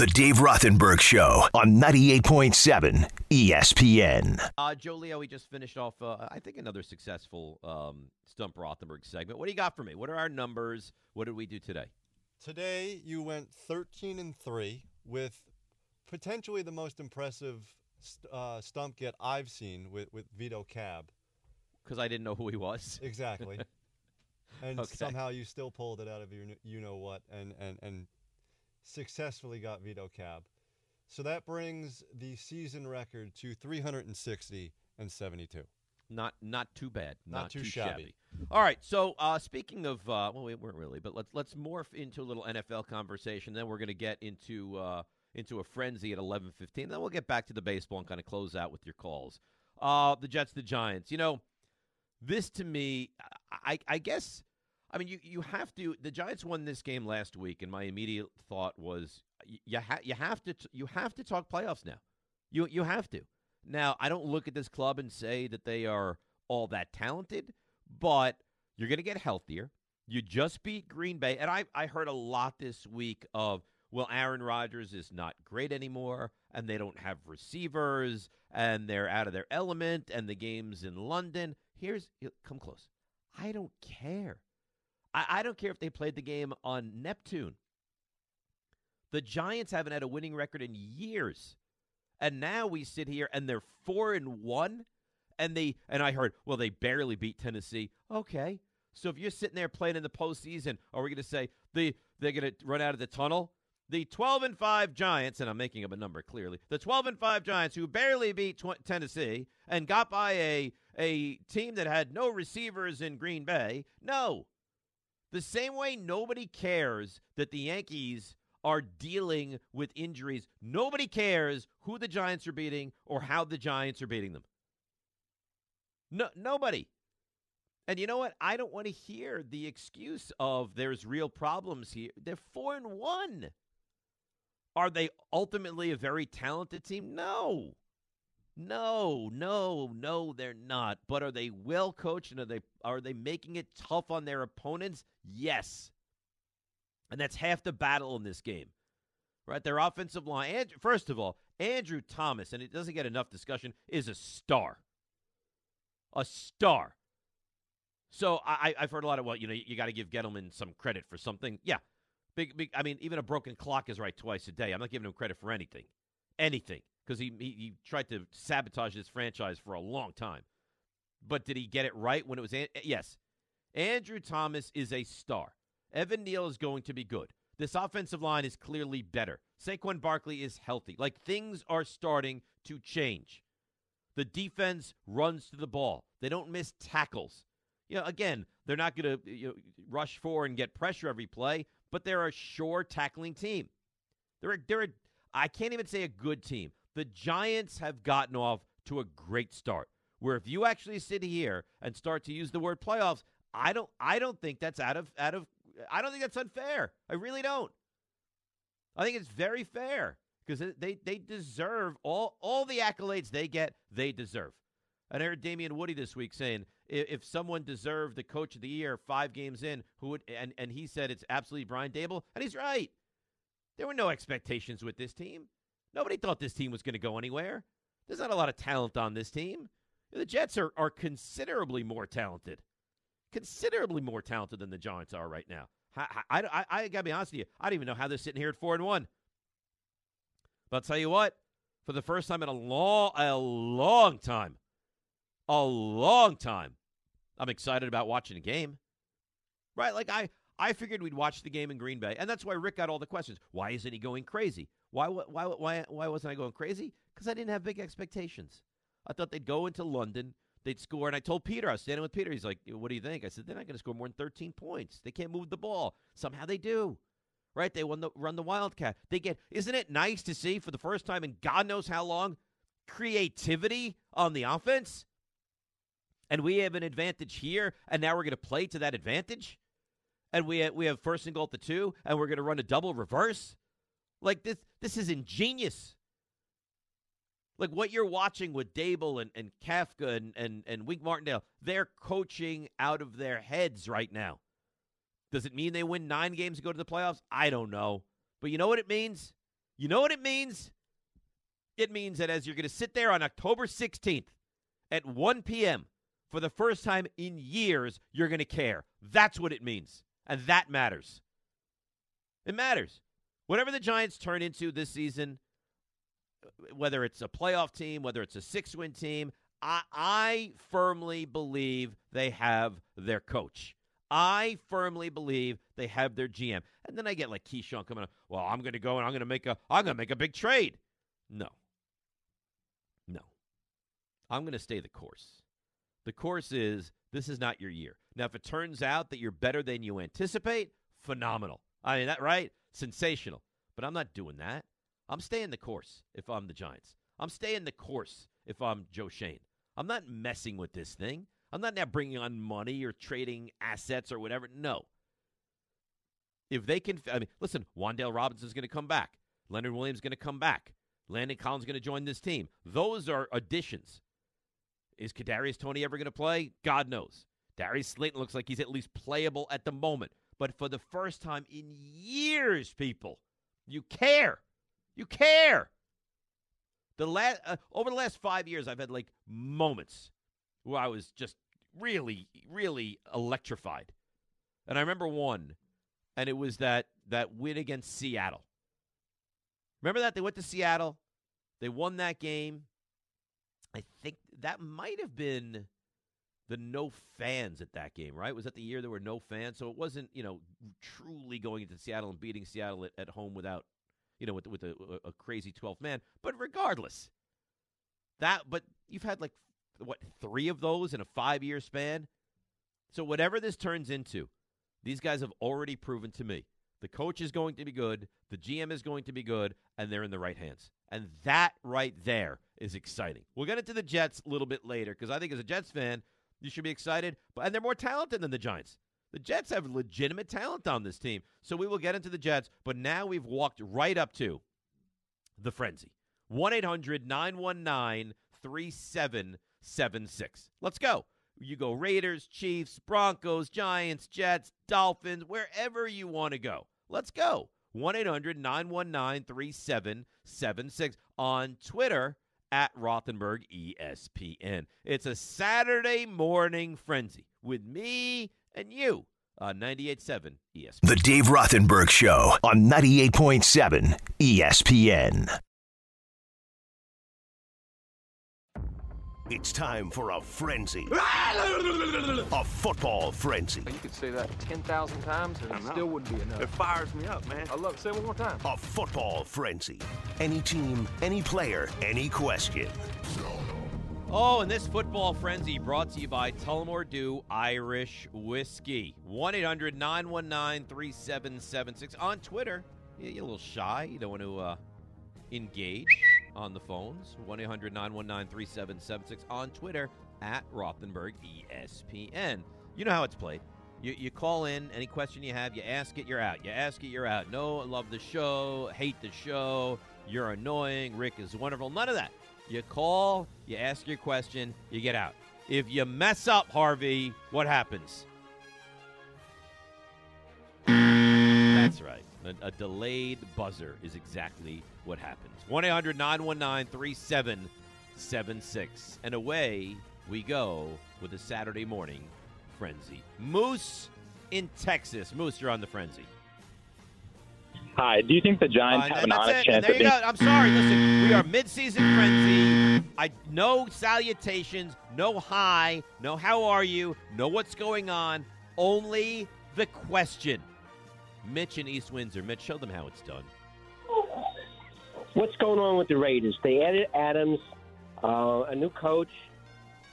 The Dave Rothenberg Show on 98.7 ESPN. Uh, Joe Leo, we just finished off, uh, I think, another successful um, Stump Rothenberg segment. What do you got for me? What are our numbers? What did we do today? Today, you went 13 and 3 with potentially the most impressive uh, stump get I've seen with, with Vito Cab. Because I didn't know who he was. Exactly. and Okay. somehow you still pulled it out of your you know what and, and, and successfully got Vito Cab. So that brings the season record to 360 and 72. Not not too bad. Not too shabby. All right. So uh, speaking of, uh, well, we weren't really, but let's let's morph into a little NFL conversation. Then we're going to get into uh, into a frenzy at eleven fifteen. Then we'll get back to the baseball and kind of close out with your calls. Uh, the Jets, the Giants. You know, this to me, I, I guess. I mean, you, you have to. The Giants won this game last week, and my immediate thought was, you ha- you have to t- you have to talk playoffs now. You you have to. Now, I don't look at this club and say that they are all that talented, but you're going to get healthier. You just beat Green Bay, and I I heard a lot this week of well, Aaron Rodgers is not great anymore, and they don't have receivers, and they're out of their element, and the game's in London. Here's come close. I don't care. I, I don't care if they played the game on Neptune. The Giants haven't had a winning record in years. And now we sit here and they're four and one. And they and I heard, well, they barely beat Tennessee. Okay. So if you're sitting there playing in the postseason, are we gonna say the they're gonna run out of the tunnel? The 12 and 5 Giants, and I'm making up a number clearly. The 12 and 5 Giants who barely beat tw- Tennessee and got by a a team that had no receivers in Green Bay. No. The same way nobody cares that the Yankees are dealing with injuries. Nobody cares who the Giants are beating or how the Giants are beating them. No, nobody. And you know what? I don't want to hear the excuse of there's real problems here. They're four and one. Are they ultimately a very talented team? No. No, no, no, they're not. But are they well coached and are they are they making it tough on their opponents? Yes. And that's half the battle in this game. Right? Their offensive line. Andrew, first of all, Andrew Thomas, and it doesn't get enough discussion, is a star. A star. So I, I've heard a lot of well, you know, you got to give Gettleman some credit for something. Yeah, big, big. I mean, even a broken clock is right twice a day. I'm not giving him credit for anything, anything, because he, he he tried to sabotage this franchise for a long time. But did he get it right when it was? An- yes, Andrew Thomas is a star. Evan Neal is going to be good. This offensive line is clearly better. Saquon Barkley is healthy. Like things are starting to change. The defense runs to the ball. They don't miss tackles. You know, again, they're not going to you know, rush for and get pressure every play, but they're a sure tackling team. They're a, they're a, I can't even say a good team. The Giants have gotten off to a great start. Where if you actually sit here and start to use the word playoffs, I don't I don't think that's out of out of I don't think that's unfair. I really don't. I think it's very fair because they they deserve all all the accolades they get. They deserve. And I heard Damien Woody this week saying if, if someone deserved the coach of the year five games in, who would and and he said it's absolutely Brian Daboll, and he's right. There were no expectations with this team. Nobody thought this team was going to go anywhere. There's not a lot of talent on this team. The Jets are are considerably more talented considerably more talented than the Giants are right now. I, I, I, I got to be honest with you. I don't even know how they're sitting here at four and one. But I'll tell you what, for the first time in a long, a long time, a long time, I'm excited about watching a game. Right? Like I, I figured we'd watch the game in Green Bay, and that's why Rick got all the questions. Why isn't he going crazy? Why, why, why, why wasn't I going crazy? Because I didn't have big expectations. I thought they'd go into London, they'd score. And I told Peter, I was standing with Peter. He's like, "What do you think?" I said, "They're not going to score more than 13 points. They can't move the ball. Somehow they do." Right? They won the run the Wildcat. They get. Isn't it nice to see for the first time in God knows how long creativity on the offense? And we have an advantage here, and now we're going to play to that advantage. And we we have first and goal at the two, and we're going to run a double reverse. Like this, this is ingenious like what you're watching with Daboll and, and Kafka and, and, and Wink Martindale, they're coaching out of their heads right now. Does it mean they win nine games and go to the playoffs? I don't know. But you know what it means? You know what it means? It means that as you're going to sit there on October 16th at 1 p.m. for the first time in years, you're going to care. That's what it means. And that matters. It matters. Whatever the Giants turn into this season, whether it's a playoff team, whether it's a six win team, I, I firmly believe they have their coach. I firmly believe they have their GM. And then I get like Keyshawn coming up, well, I'm gonna go and I'm gonna make a I'm gonna make a big trade. No. No. I'm gonna stay the course. The course is this is not your year. Now, if it turns out that you're better than you anticipate, phenomenal. I mean that right? Sensational. But I'm not doing that. I'm staying the course if I'm the Giants. I'm staying the course if I'm Joe Schoen. I'm not messing with this thing. I'm not now bringing on money or trading assets or whatever. No. If they can, I mean, listen, Wan'Dale Robinson's going to come back. Leonard Williams going to come back. Landon Collins going to join this team. Those are additions. Is Kadarius Toney ever going to play? God knows. Darius Slayton looks like he's at least playable at the moment. But for the first time in years, people, you care. You care. The last uh, over the last five years, I've had like moments where I was just really, really electrified. And I remember one, and it was that that win against Seattle. Remember that they went to Seattle, they won that game. I think that might have been the no fans at that game, right? Was that the year there were no fans? So it wasn't, you know, truly going into Seattle and beating Seattle at, at home without, you know, with with a, a crazy 12th man. But regardless, that but you've had like what three of those in a five year span. So whatever this turns into, these guys have already proven to me the coach is going to be good, the GM is going to be good, and they're in the right hands. And that right there is exciting. We'll get into the Jets a little bit later because I think as a Jets fan, you should be excited. But and they're more talented than the Giants. The Jets have legitimate talent on this team. So we will get into the Jets, but now we've walked right up to the frenzy. 1 800 919 3776. Let's go. You go Raiders, Chiefs, Broncos, Giants, Jets, Dolphins, wherever you want to go. Let's go. 1 800 919 3776 on Twitter at Rothenberg ESPN. It's a Saturday morning frenzy with me and you on 98.7 ESPN. The Dave Rothenberg Show on 98.7 ESPN. It's time for a frenzy. a football frenzy. You could say that 10,000 times and it still wouldn't be enough. It fires me up, man. I love it. Say it one more time. A football frenzy. Any team, any player, any question. Oh, and this football frenzy brought to you by Tullamore Dew Irish Whiskey. 1 800 919 3776. On Twitter, you're a little shy. You don't want to uh, engage on the phones. 1 800 919 3776. On Twitter, at Rothenberg ESPN. You know how it's played. You, you call in, any question you have, you ask it, you're out. You ask it, you're out. No, love the show, hate the show, you're annoying, Rick is wonderful. None of that. You call, you ask your question, you get out. If you mess up, Harvey, what happens? That's right. A, a delayed buzzer is exactly what happens. 1 800 919 3776. And away we go with a Saturday morning frenzy. Moose in Texas. Moose, you're on the frenzy. Hi. Do you think the Giants Uh, have an honest it. chance there you being? go. I'm sorry. Listen, we are mid-season frenzy. I no salutations, no hi, no how are you, no what's going on. Only the question. Mitch in East Windsor. Mitch, show them how it's done. What's going on with the Raiders? They added Adams, uh, a new coach.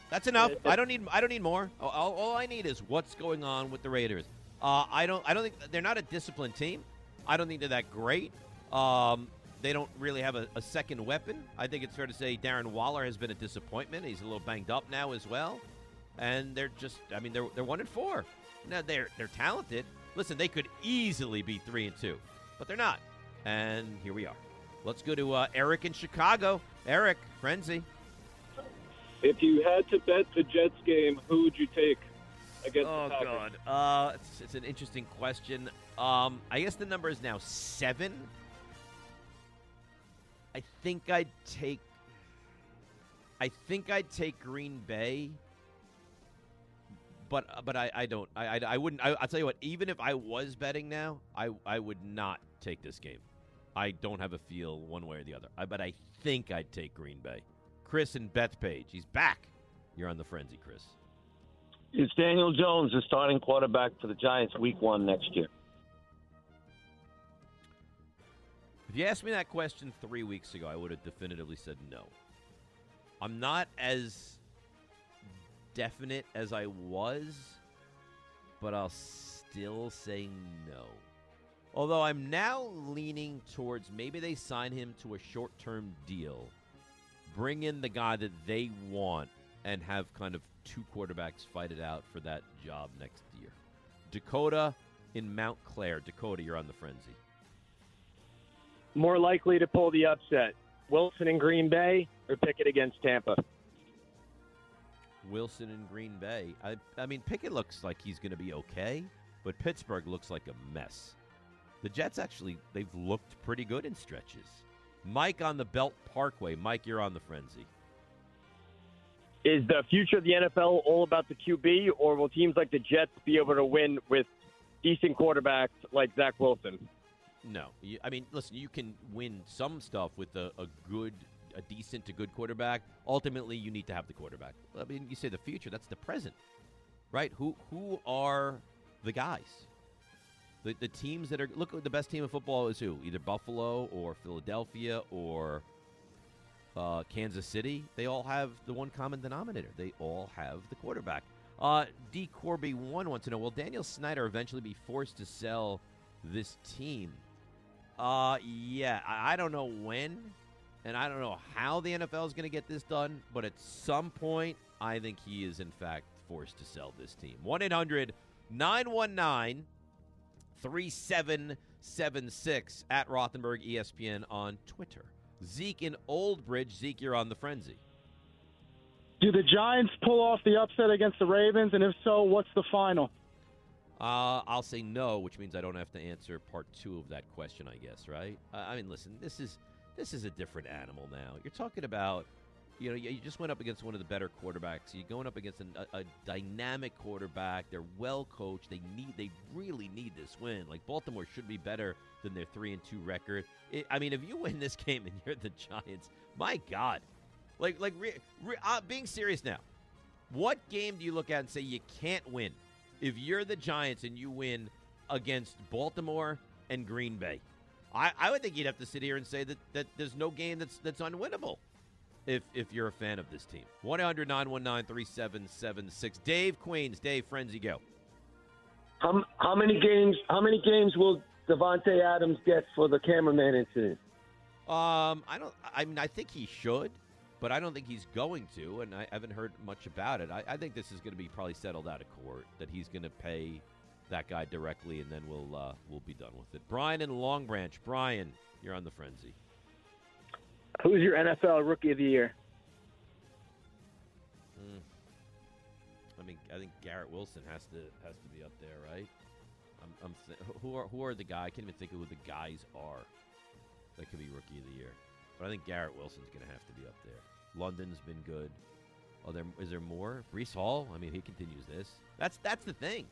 That's enough. I don't need. I don't need more. All, all, all I need is what's going on with the Raiders. Uh, I don't. I don't think they're not a disciplined team. I don't think they're that great. Um, they don't really have a, a second weapon. I think it's fair to say Darren Waller has been a disappointment. He's a little banged up now as well, and they're just. I mean, they're they're one and four. Now they're they're talented. Listen, they could easily be three and two, but they're not. And here we are. Let's go to uh, Eric in Chicago. Eric, frenzy. If you had to bet the Jets game, who would you take against Oh the Packers? Oh God, uh, it's, it's an interesting question. Um, I guess the number is now seven. I think I'd take. I think I'd take Green Bay. But but I, I don't I, I, I wouldn't I, I'll tell you what even if I was betting now I I would not take this game. I don't have a feel one way or the other. I, but I think I'd take Green Bay. Chris and Bethpage he's back. You're on the frenzy Chris. Is Daniel Jones the starting quarterback for the Giants week one next year? If you asked me that question three weeks ago, I would have definitively said no. I'm not as definite as I was, but I'll still say no. Although I'm now leaning towards maybe they sign him to a short term deal, bring in the guy that they want, and have kind of two quarterbacks fight it out for that job next year. Dakota in Montclair. Dakota, you're on the frenzy. More likely to pull the upset, Wilson in Green Bay or Pickett against Tampa? Wilson in Green Bay. I, I mean, Pickett looks like he's going to be okay, but Pittsburgh looks like a mess. The Jets actually, they've looked pretty good in stretches. Mike on the Belt Parkway. Mike, you're on the frenzy. Is the future of the NFL all about the QB, or will teams like the Jets be able to win with decent quarterbacks like Zach Wilson? No. I mean, listen, you can win some stuff with a, a good, a decent to good quarterback. Ultimately, you need to have the quarterback. I mean, you say the future, that's the present, right? Who who are the guys? The, the teams that are look the best team in football is who? Either Buffalo or Philadelphia or uh, Kansas City. They all have the one common denominator. They all have the quarterback. Uh, D Corby one wants to know: Will Daniel Snyder eventually be forced to sell this team? Uh, yeah, I, I don't know when, and I don't know how the NFL is going to get this done, but at some point, I think he is in fact forced to sell this team. 1 800 919 3776 at Rothenberg ESPN on Twitter. Zeke in Old Bridge. Zeke, you're on the frenzy. Do the Giants pull off the upset against the Ravens? And if so, what's the final? Uh, I'll say no, which means I don't have to answer part two of that question, I guess, right? Uh, I mean, listen, this is this is a different animal now. You're talking about, you know, you just went up against one of the better quarterbacks. You're going up against an, a, a dynamic quarterback. They're well coached. They need, they really need this win. Like Baltimore should be better than their three and two record. It, I mean, if you win this game and you're the Giants, my God, like like re, re, uh, being serious now, what game do you look at and say you can't win? if you're the Giants and you win against Baltimore and Green Bay. I, I would think you'd have to sit here and say that, that there's no game that's that's unwinnable if if you're a fan of this team. 1 800 919 3776. Dave Queens, Dave Frenzy, go. How, how many games? How many games will Davante Adams get for the cameraman incident? Um, I don't. I mean, I think he should, but I don't think he's going to, and I haven't heard much about it. I, I think this is going to be probably settled out of court that he's going to pay that guy directly, and then we'll uh, we'll be done with it. Brian in Long Branch. Brian, you're on the frenzy. Who's your NFL Rookie of the Year? Mm. I mean, I think Garrett Wilson has to has to be up there, right? I'm, I'm th- who are who are the guy? I can't even think of who the guys are that could be Rookie of the Year. But I think Garrett Wilson's going to have to be up there. London's been good. Oh, there is there more? Breece Hall. I mean, he continues this. That's that's the thing.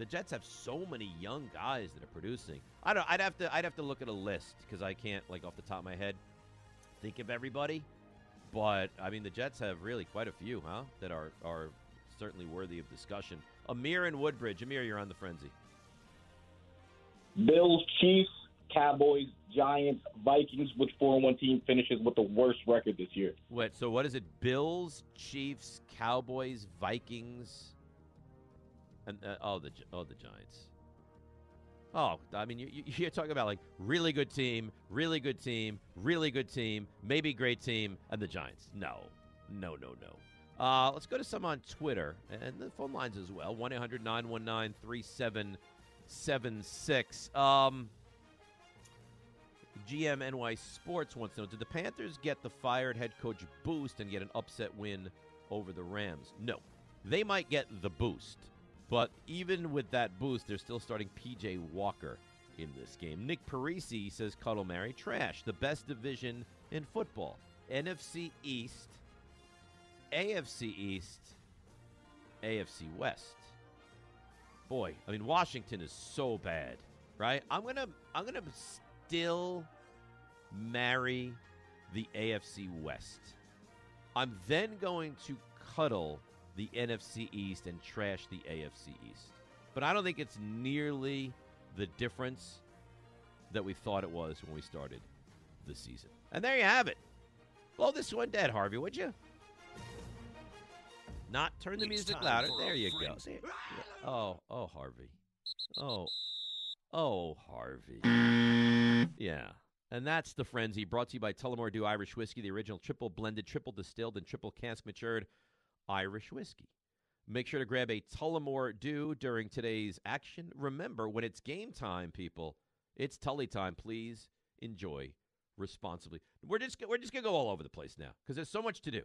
The Jets have so many young guys that are producing. I don't. I'd have to. I'd have to look at a list because I can't, like, off the top of my head, think of everybody. But I mean, the Jets have really quite a few, huh? That are are certainly worthy of discussion. Amir and Woodbridge. Amir, you're on the frenzy. Bills, Chiefs, Cowboys, Giants, Vikings. Which four and one team finishes with the worst record this year? Wait, so what is it? Bills, Chiefs, Cowboys, Vikings, and uh, oh the oh the Giants. Oh, I mean, you, you- you're talking about like really good team, really good team, really good team, maybe great team, and the Giants. No, no, no, no. Uh, let's go to some on Twitter and the phone lines as well. 1 800 919 3776. Um, GMNY Sports wants to know Did the Panthers get the fired head coach boost and get an upset win over the Rams? No. They might get the boost, but even with that boost, they're still starting PJ Walker in this game. Nick Parisi says Cuddle Mary trash. The best division in football. NFC East, AFC East, AFC West. Boy, I mean Washington is so bad, right? I'm gonna I'm gonna still marry the AFC West. I'm then going to cuddle the NFC East and trash the AFC East. But I don't think it's nearly the difference that we thought it was when we started the season. And there you have it. Blow this one dead, Harvey, would you? Not turn the music louder. There you go. There- Oh, oh, Harvey. Oh, oh, Harvey. Yeah. And that's the frenzy brought to you by Tullamore Dew Irish Whiskey, the original triple blended, triple distilled, and triple cask matured Irish whiskey. Make sure to grab a Tullamore Dew during today's action. Remember, when it's game time, people, it's Tully time. Please enjoy responsibly. We're just we're just gonna go all over the place now because there's so much to do,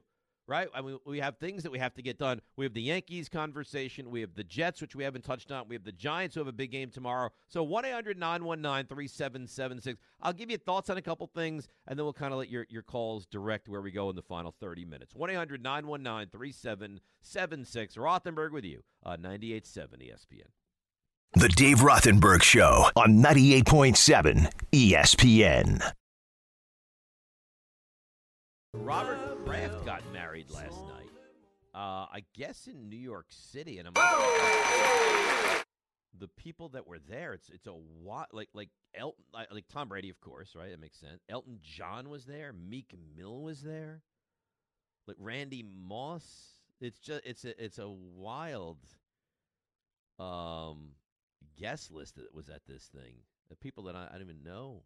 right? I mean, we have things that we have to get done. We have the Yankees conversation. We have the Jets, which we haven't touched on. We have the Giants, who have a big game tomorrow. So one 919 3776 I'll give you thoughts on a couple things, and then we'll kind of let your, your calls direct where we go in the final 30 minutes. 1 800 919 3776. Rothenberg with you on 98.7 ESPN. The Dave Rothenberg Show on 98.7 ESPN. Robert Kraft got last night. Uh, I guess in New York City, and I'm the people that were there. It's it's a what like like Elton like, like Tom Brady, of course, right? That makes sense. Elton John was there. Meek Mill was there. Like Randy Moss. It's just it's a it's a wild um guest list that was at this thing. The people that I, I don't even know.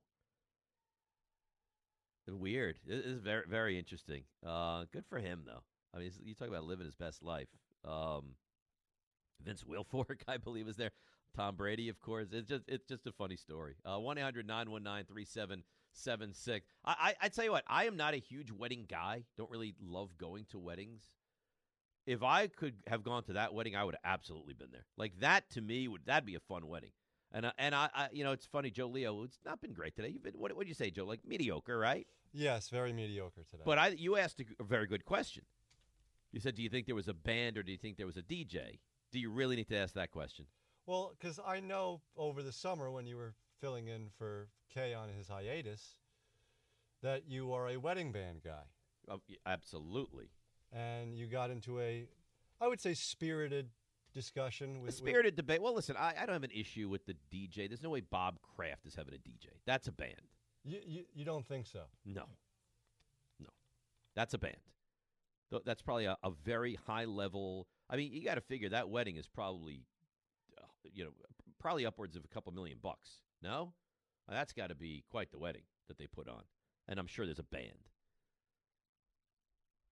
Weird. It is very very interesting. Uh, good for him though. I mean, you talk about living his best life. Um, Vince Wilfork, I believe, is there. Tom Brady, of course. It's just it's just a funny story. Uh, one 3776 I, I I tell you what, I am not a huge wedding guy. Don't really love going to weddings. If I could have gone to that wedding, I would have absolutely been there. Like that to me would that'd be a fun wedding. And uh, and I, I you know it's funny, Joe Leo. It's not been great today. You've been what what you say, Joe? Like mediocre, right? Yes, very mediocre today. But I you asked a, a very good question. You said, do you think there was a band or do you think there was a DJ? Do you really need to ask that question? Well, because I know over the summer when you were filling in for Kay on his hiatus, that you are a wedding band guy. Oh, absolutely. And you got into a, I would say, spirited discussion with A with. spirited debate. Well, listen, I, I don't have an issue with the DJ. There's no way Bob Kraft is having a DJ. That's a band. You, you, you don't think so? No. No. That's a band. That's probably a, a very high level. I mean, you got to figure that wedding is probably, uh, you know, probably upwards of a couple million bucks. No? Uh, That's got to be quite the wedding that they put on. And I'm sure there's a band.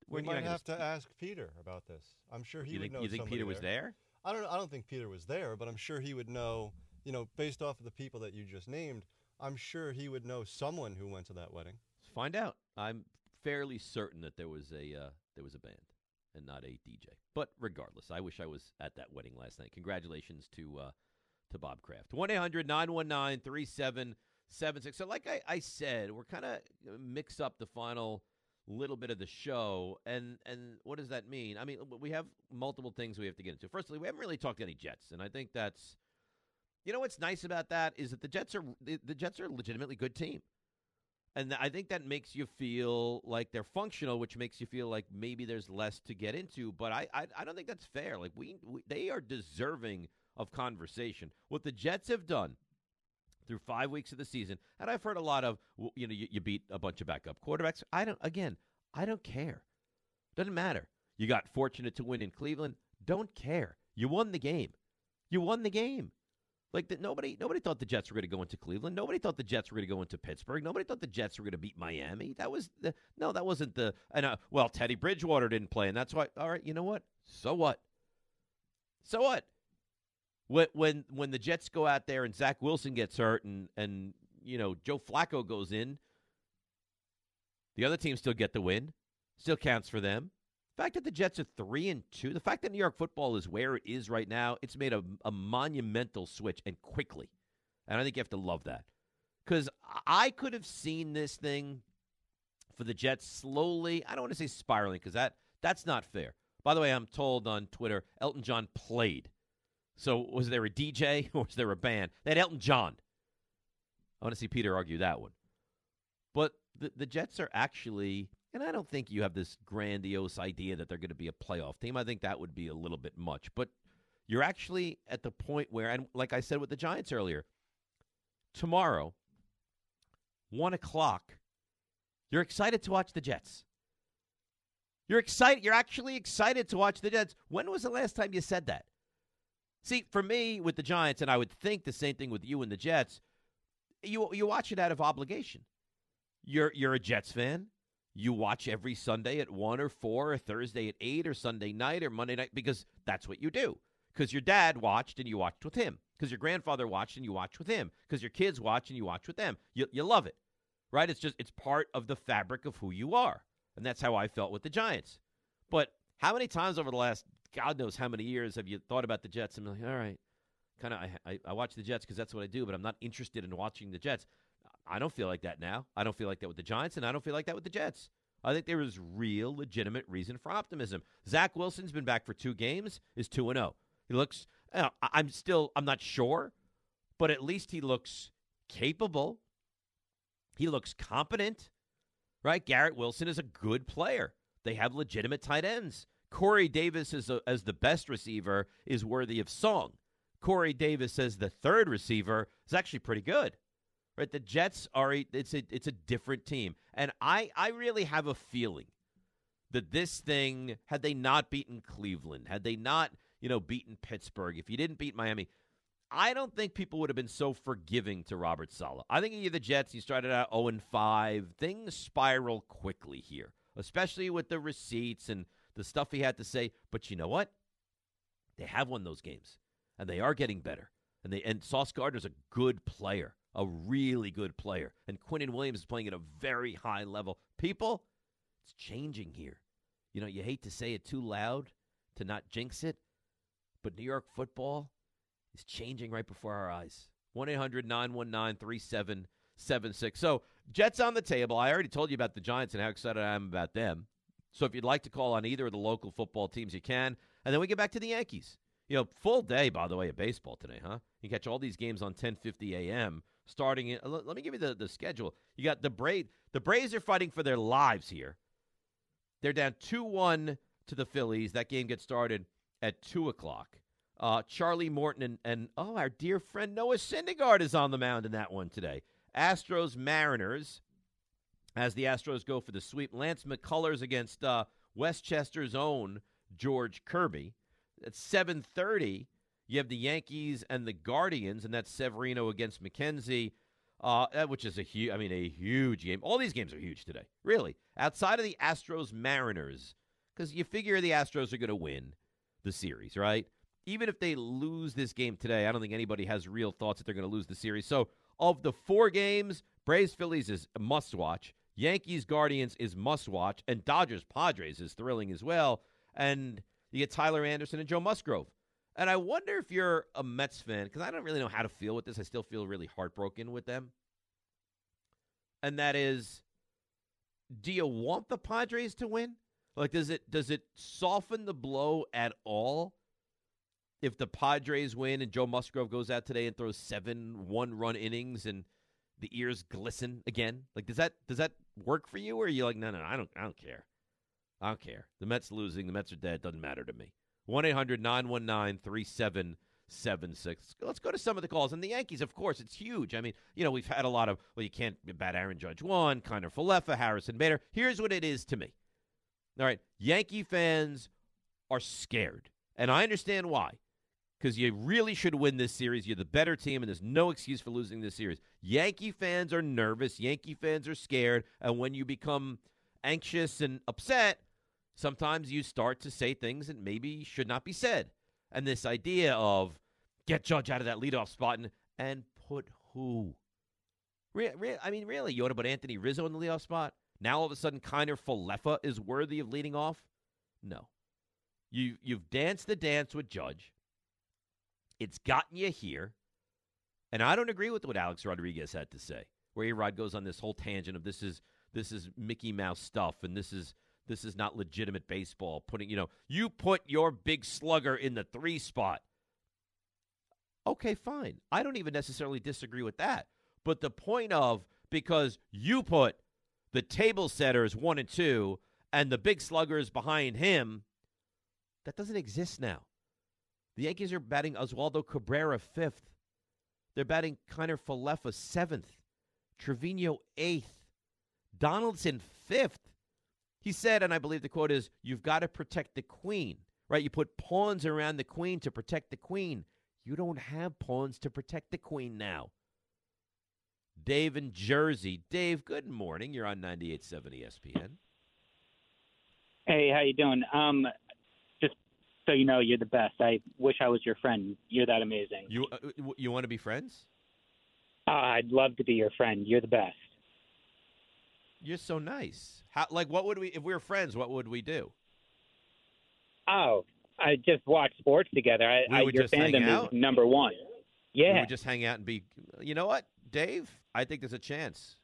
We might have to ask Peter about this. I'm sure he You would think- know. you think Peter was there? I don't. I don't think Peter was there, but I'm sure he would know. You know, based off of the people that you just named, I'm sure he would know someone who went to that wedding. Find out. I'm fairly certain that there was a uh, there was a band and not a DJ. But regardless, I wish I was at that wedding last night. Congratulations to uh, to Bob Kraft. 1 800 919 3776. So, like I, I said, we're kind of mix up the final little bit of the show. And, and what does that mean? I mean, we have multiple things we have to get into. Firstly, we haven't really talked any Jets. And I think that's, you know, what's nice about that is that the Jets are the, Jets are a legitimately good team. And I think that makes you feel like they're functional, which makes you feel like maybe there's less to get into. But I, I, I don't think that's fair. Like we, we, they are deserving of conversation. What the Jets have done through five weeks of the season, and I've heard a lot of, you know, you, you beat a bunch of backup quarterbacks. I don't. Again, I don't care. Doesn't matter. You got fortunate to win in Cleveland. Don't care. You won the game. You won the game. Like that, nobody, nobody thought the Jets were going to go into Cleveland. Nobody thought the Jets were going to go into Pittsburgh. Nobody thought the Jets were going to beat Miami. That was the no, that wasn't the. And uh, well, Teddy Bridgewater didn't play, and that's why. All right, you know what? So what? So what? When when when the Jets go out there and Zach Wilson gets hurt, and and you know Joe Flacco goes in, the other team still get the win. Still counts for them. The fact that the Jets are three and two, the fact that New York football is where it is right now, it's made a, a monumental switch and quickly. And I think you have to love that. Because I could have seen this thing for the Jets slowly, I don't want to say spiraling, because that, that's not fair. By the way, I'm told on Twitter, Elton John played. So was there a DJ or was there a band? They had Elton John. I want to see Peter argue that one. But the, the Jets are actually, and I don't think you have this grandiose idea that they're going to be a playoff team. I think that would be a little bit much. But you're actually at the point where, and like I said with the Giants earlier, tomorrow, one o'clock, you're excited to watch the Jets. You're excited. You're actually excited to watch the Jets. When was the last time you said that? See, for me with the Giants, and I would think the same thing with you and the Jets, you you watch it out of obligation. You're you're a Jets fan. You watch every Sunday at one or four, or Thursday at eight, or Sunday night or Monday night because that's what you do. Because your dad watched and you watched with him. Because your grandfather watched and you watched with him. Because your kids watch and you watch with them. You you love it, right? It's just it's part of the fabric of who you are, and that's how I felt with the Giants. But how many times over the last God knows how many years have you thought about the Jets? I'm like, all right, kind of I, I, I watch the Jets because that's what I do, but I'm not interested in watching the Jets. I don't feel like that now. I don't feel like that with the Giants, and I don't feel like that with the Jets. I think there is real, legitimate reason for optimism. Zach Wilson's been back for two games, is two and zero. He looks. I'm still. I'm not sure, but at least he looks capable. He looks competent, right? Garrett Wilson is a good player. They have legitimate tight ends. Corey Davis is a, as the best receiver is worthy of song. Corey Davis as the third receiver is actually pretty good. Right? The Jets are a, it's a it's a different team. And I I really have a feeling that this thing had they not beaten Cleveland, had they not, you know, beaten Pittsburgh, if you didn't beat Miami, I don't think people would have been so forgiving to Robert Saleh. I think you're the Jets, you started out 0 and 5. Things spiral quickly here, especially with the receipts and the stuff he had to say. But you know what? They have won those games, and they are getting better. And they and Sauce Gardner's a good player, a really good player. And Quinnen Williams is playing at a very high level. People, it's changing here. You know, you hate to say it too loud to not jinx it, but New York football is changing right before our eyes. 1 800 919 3776. So, Jets on the table. I already told you about the Giants and how excited I am about them. So if you'd like to call on either of the local football teams, you can. And then we get back to the Yankees. You know, full day, by the way, of baseball today, huh? You catch all these games on 10:50 a.m. Starting in, let me give you the, the schedule. You got the Braves. The Braves are fighting for their lives here. They're down two one to the Phillies. That game gets started at two o'clock. Uh, Charlie Morton and, and oh, our dear friend Noah Syndergaard is on the mound in that one today. Astros Mariners as the Astros go for the sweep. Lance McCullers against uh, Westchester's own George Kirby. At 7:30, you have the Yankees and the Guardians, and that's Severino against McKenzie, uh, which is a huge. I mean, a huge game. All these games are huge today, really. Outside of the Astros Mariners, because you figure the Astros are going to win the series, right? Even if they lose this game today, I don't think anybody has real thoughts that they're going to lose the series. So, of the four games, Braves Phillies is must watch. Yankees Guardians is must watch, and Dodgers Padres is thrilling as well. And you get Tyler Anderson and Joe Musgrove. And I wonder if you're a Mets fan, because I don't really know how to feel with this. I still feel really heartbroken with them. And that is, do you want the Padres to win? Like, does it does it soften the blow at all if the Padres win and Joe Musgrove goes out today and throws seven one run innings and the ears glisten again? Like, does that does that work for you, or are you like, no, no, I don't, I don't care. I don't care. The Mets losing, the Mets are dead. Doesn't matter to me. 1 800 919 3776. Let's go to some of the calls. And the Yankees, of course, it's huge. I mean, you know, we've had a lot of, well, you can't bat Aaron Judge one, Kiner Falefa, Harrison Bader. Here's what it is to me. All right. Yankee fans are scared. And I understand why because you really should win this series. You're the better team, and there's no excuse for losing this series. Yankee fans are nervous. Yankee fans are scared. And when you become anxious and upset, sometimes you start to say things that maybe should not be said. And this idea of get Judge out of that leadoff spot and, and put who? Re- re- I mean, really, you ought to put Anthony Rizzo in the leadoff spot? Now all of a sudden, Kiner Falefa is worthy of leading off? No. You, you've danced the dance with Judge. It's gotten you here. And I don't agree with what Alex Rodriguez had to say, where A-Rod goes on this whole tangent of this is this is Mickey Mouse stuff and this is this is not legitimate baseball. Putting, you know, you put your big slugger in the three spot. Okay, fine. I don't even necessarily disagree with that. But the point of because you put the table setters one and two and the big sluggers behind him, that doesn't exist now. The Yankees are batting Oswaldo Cabrera fifth. They're batting Kiner Falefa seventh. Trevino eighth. Donaldson fifth. He said, and I believe the quote is, You've got to protect the queen, right? You put pawns around the queen to protect the queen. You don't have pawns to protect the queen now. Dave in Jersey. Dave, good morning. You're on 98.7 ESPN. Hey, how you doing? Um, just so you know, you're the best. I wish I was your friend. You're that amazing. You uh, you want to be friends? Uh, I'd love to be your friend. You're the best. You're so nice. How like what would we if we were friends? What would we do? Oh, I just watch sports together. I, We I would your just hang out? is number one. We Yeah, would just hang out and be. You know what, Dave? I think there's a chance.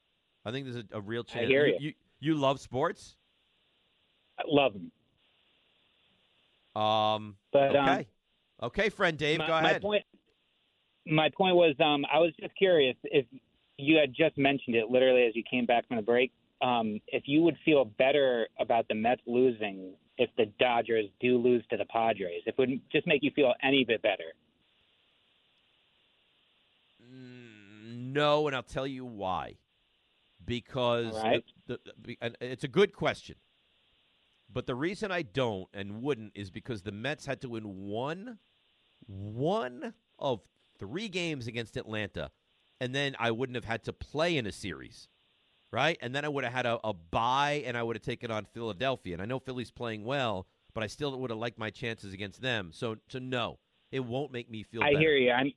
I think there's a, a real I chance. hear you, ya. you. You love sports. I love them. Um. But, um, okay. okay, friend Dave, my, go my point. My point was, um, I was just curious if you had just mentioned it literally as you came back from the break. Um, if you would feel better about the Mets losing if the Dodgers do lose to the Padres, if it would just make you feel any bit better. No, and I'll tell you why. Because right. the, the, it's a good question. But the reason I don't and wouldn't is because the Mets had to win one, one of three games against Atlanta, and then I wouldn't have had to play in a series, right? And then I would have had a, a bye, and I would have taken on Philadelphia. And I know Philly's playing well, but I still would have liked my chances against them. So, so no, it won't make me feel. I better. hear you. I'm,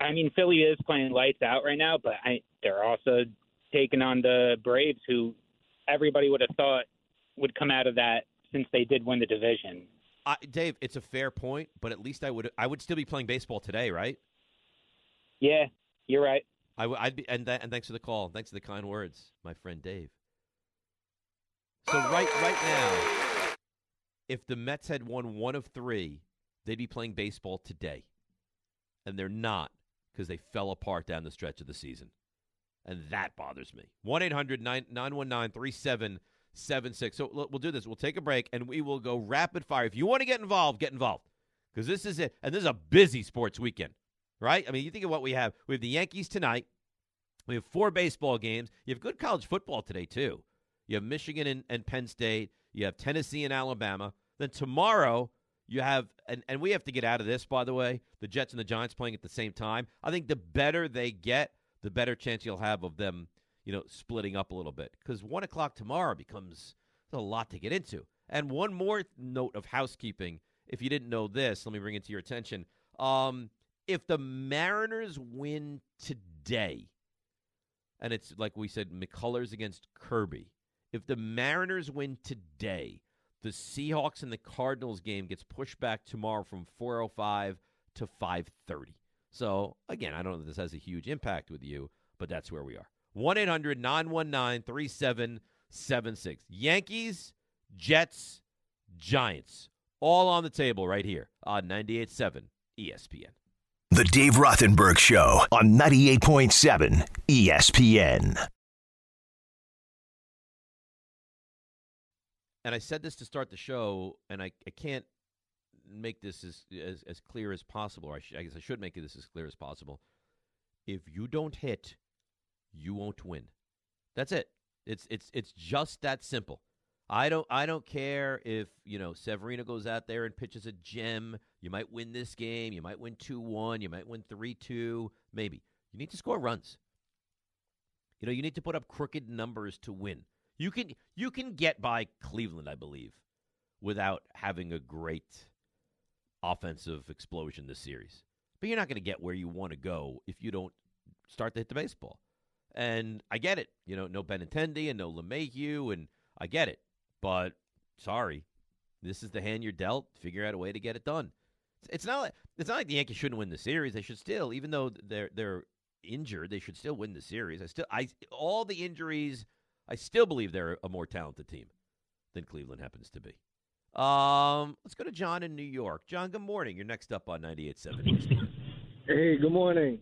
I mean, Philly is playing lights out right now, but I, they're also taking on the Braves, who everybody would have thought would come out of that since they did win the division. I, Dave, it's a fair point, but at least I would I would still be playing baseball today, right? Yeah, you're right. I would I'd be and th- and thanks for the call, thanks for the kind words, my friend Dave. So right right now, if the Mets had won one of three, they'd be playing baseball today, and they're not because they fell apart down the stretch of the season, and that bothers me. One 919 3676 So we'll do this. We'll take a break and we will go rapid fire. If you want to get involved, get involved because this is it. And this is a busy sports weekend, right? I mean, you think of what we have. We have the Yankees tonight. We have four baseball games. You have good college football today, too. You have Michigan and, and Penn State. You have Tennessee and Alabama. Then tomorrow, you have, and, and we have to get out of this, by the way, the Jets and the Giants playing at the same time. I think the better they get, the better chance you'll have of them, you know, splitting up a little bit. Because 1 o'clock tomorrow becomes a lot to get into. And one more note of housekeeping. If you didn't know this, let me bring it to your attention. Um, if the Mariners win today, and it's like we said, McCullers against Kirby. If the Mariners win today, the Seahawks and the Cardinals game gets pushed back tomorrow from 4:05 to 5:30. So again, I don't know if this has a huge impact with you, but that's where we are. 1-800-919-3776. Yankees, Jets, Giants, all on the table right here on 98.7 ESPN. The Dave Rothenberg Show on 98.7 ESPN. and I said this to start the show, and I, I can't make this as, as as clear as possible. Or I, sh- I guess I should make this as clear as possible. If you don't hit, you won't win. That's it. It's it's it's just that simple. I don't I don't care if you know Severino goes out there and pitches a gem. You might win this game. You might win two one. You might win three two. Maybe you need to score runs. You know you need to put up crooked numbers to win. You can you can get by Cleveland, I believe, without having a great offensive explosion this series. But you're not going to get where you want to go if you don't start to hit the baseball. And I get it. You know, no Benintendi and no LeMahieu, and I get it. But sorry, this is the hand you're dealt. Figure out a way to get it done. It's not like, it's not like the Yankees shouldn't win the series. They should still, even though they're they're injured, they should still win the series. I still, I all the injuries, I still believe they're a more talented team than Cleveland happens to be. Um, let's go to John in New York. John, good morning. You're next up on 98.7 Hey, good morning.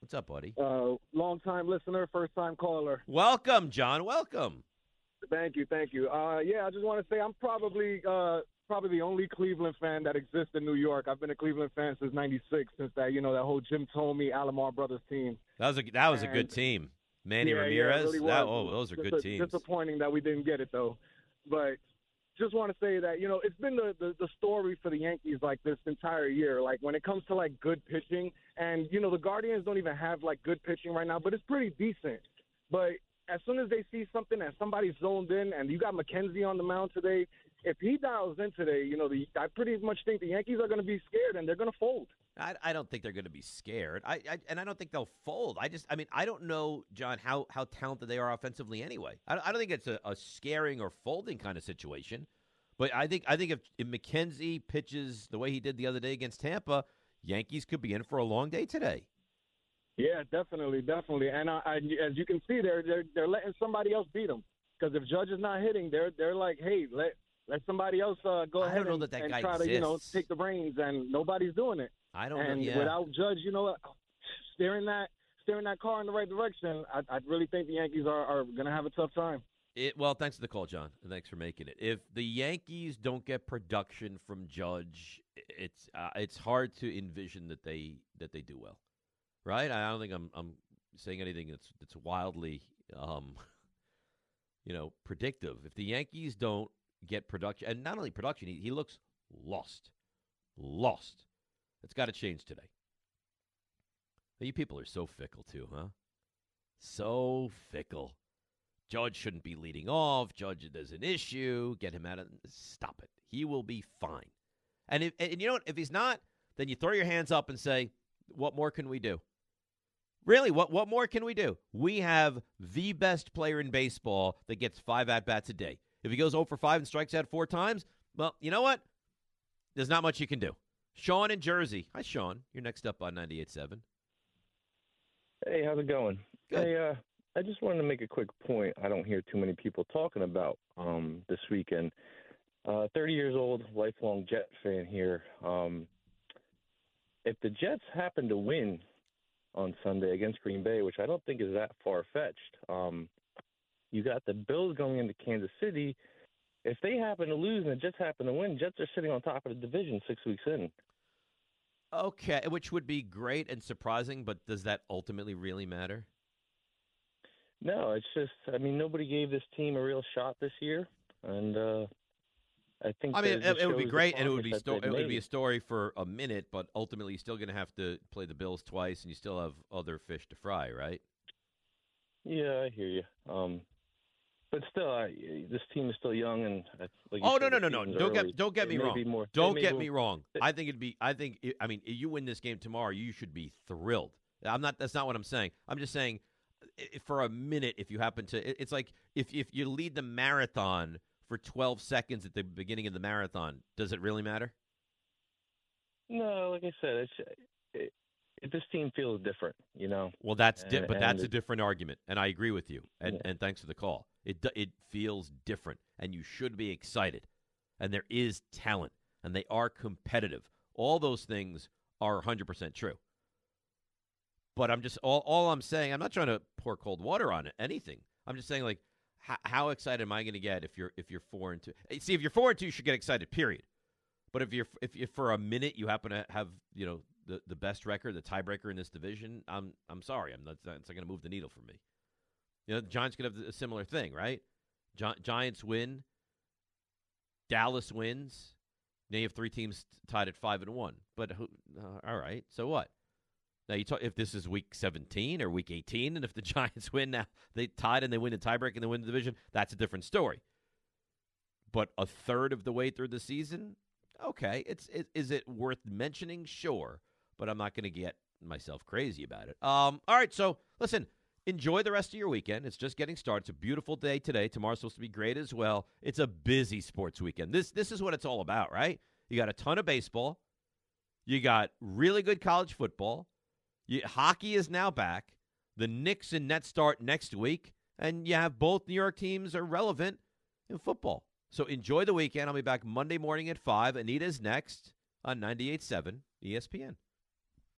What's up, buddy? Uh, long time listener, first time caller. Welcome, John. Welcome. Thank you, thank you. Uh, yeah, I just want to say I'm probably uh, probably the only Cleveland fan that exists in New York. I've been a Cleveland fan since '96, since that you know that whole Jim Thome, Alomar brothers team. That was a that was a good team. Manny yeah, yeah, Ramirez. really that, oh, those are Just good a- teams. Disappointing that we didn't get it though, but just want to say that you know it's been the, the the story for the Yankees like this entire year. Like when it comes to like good pitching, and you know the Guardians don't even have like good pitching right now, but it's pretty decent. But as soon as they see something and somebody's zoned in, and you got McKenzie on the mound today, if he dials in today, you know the I pretty much think the Yankees are going to be scared and they're going to fold. I, I don't think they're going to be scared. I, I and I don't think they'll fold. I just I mean I don't know John how how talented they are offensively anyway. I, I don't think it's a, a scaring or folding kind of situation. But I think I think if, if McKenzie pitches the way he did the other day against Tampa, Yankees could be in for a long day today. Yeah, definitely, definitely. And I, I, as you can see, they're they're they're letting somebody else beat them because if Judge is not hitting, they're they're like, hey, let let somebody else uh, go I ahead don't know and, that that and guy try to you know take the reins, and nobody's doing it. I don't and know. Yeah. without Judge, you know, steering that steering that car in the right direction, I, I really think the Yankees are, are going to have a tough time. It, well, thanks for the call, John, and thanks for making it. If the Yankees don't get production from Judge, it's uh, it's hard to envision that they that they do well, right? I don't think I'm I'm saying anything that's that's wildly, um, you know, predictive. If the Yankees don't get production, and not only production, he, he looks lost, lost. It's got to change today. You people are so fickle too, huh? So fickle. Judge shouldn't be leading off. Judge, there's an issue. Get him out of. Stop it. He will be fine. And if and you know what? If he's not, then you throw your hands up and say, "What more can we do?" Really, what what more can we do? We have the best player in baseball that gets five at bats a day. If he goes 0 for 5 and strikes out four times, well, you know what? There's not much you can do. Sean in Jersey. Hi, Sean. You're next up on 98.7. Hey, how's it going? Good. Hey, uh, I just wanted to make a quick point. I don't hear too many people talking about um, this weekend. Uh, 30 years old, lifelong Jet fan here. Um, if the Jets happen to win on Sunday against Green Bay, which I don't think is that far fetched, um, you got the Bills going into Kansas City. If they happen to lose and the Jets happen to win, Jets are sitting on top of the division six weeks in. Okay, which would be great and surprising, but does that ultimately really matter? No, it's just I mean nobody gave this team a real shot this year, and uh, I think I mean, it, it would be great, and it would be sto- it would be a story for a minute, but ultimately, you're still going to have to play the Bills twice, and you still have other fish to fry, right? Yeah, I hear you. Um, but still, I, this team is still young, and like oh no, said, no, no, no! Don't early. get don't get They me wrong. more- don't get me wrong. I think it'd be. I think. I mean, you win this game tomorrow, you should be thrilled. I'm not. That's not what I'm saying. I'm just saying, for a minute, if you happen to, it's like if if you lead the marathon for 12 seconds at the beginning of the marathon, does it really matter? No, like I said, it's it, it, this team feels different, you know. Well, that's di- And- but that's a different argument, and I agree with you. And Yeah. and thanks for the call. It it feels different, and you should be excited. And there is talent, and they are competitive. All those things are 100 percent true. But I'm just all all I'm saying. I'm not trying to pour cold water on it, anything. I'm just saying like how, how excited am I going to get if you're if you're four and two? Eh, See, if you're four and two, you should get excited. Period. But if you're if, if for a minute you happen to have you know the, the best record, the tiebreaker in this division, I'm I'm sorry, I'm not. It's not going to move the needle for me. You know, the Giants could have a similar thing, right? Gi- Giants win, Dallas wins. Now you have three teams tied at five and one. But who, uh, all right, so what? Now you talk if this is week 17 or week 18, and if the Giants win now, they tied and they win the tiebreak and they win the division. That's a different story. But a third of the way through the season, okay, it's it, is it worth mentioning? Sure, but I'm not going to get myself crazy about it. Um, all right, so listen, enjoy the rest of your weekend. It's just getting started. It's a beautiful day today. Tomorrow's supposed to be great as well. It's a busy sports weekend. This this is what it's all about, right? You got a ton of baseball. You got really good college football. You, hockey is now back. The Knicks and Nets start next week, and you have both New York teams are relevant in football. So enjoy the weekend. I'll be back Monday morning at 5. Anita's next on 98.7 ESPN.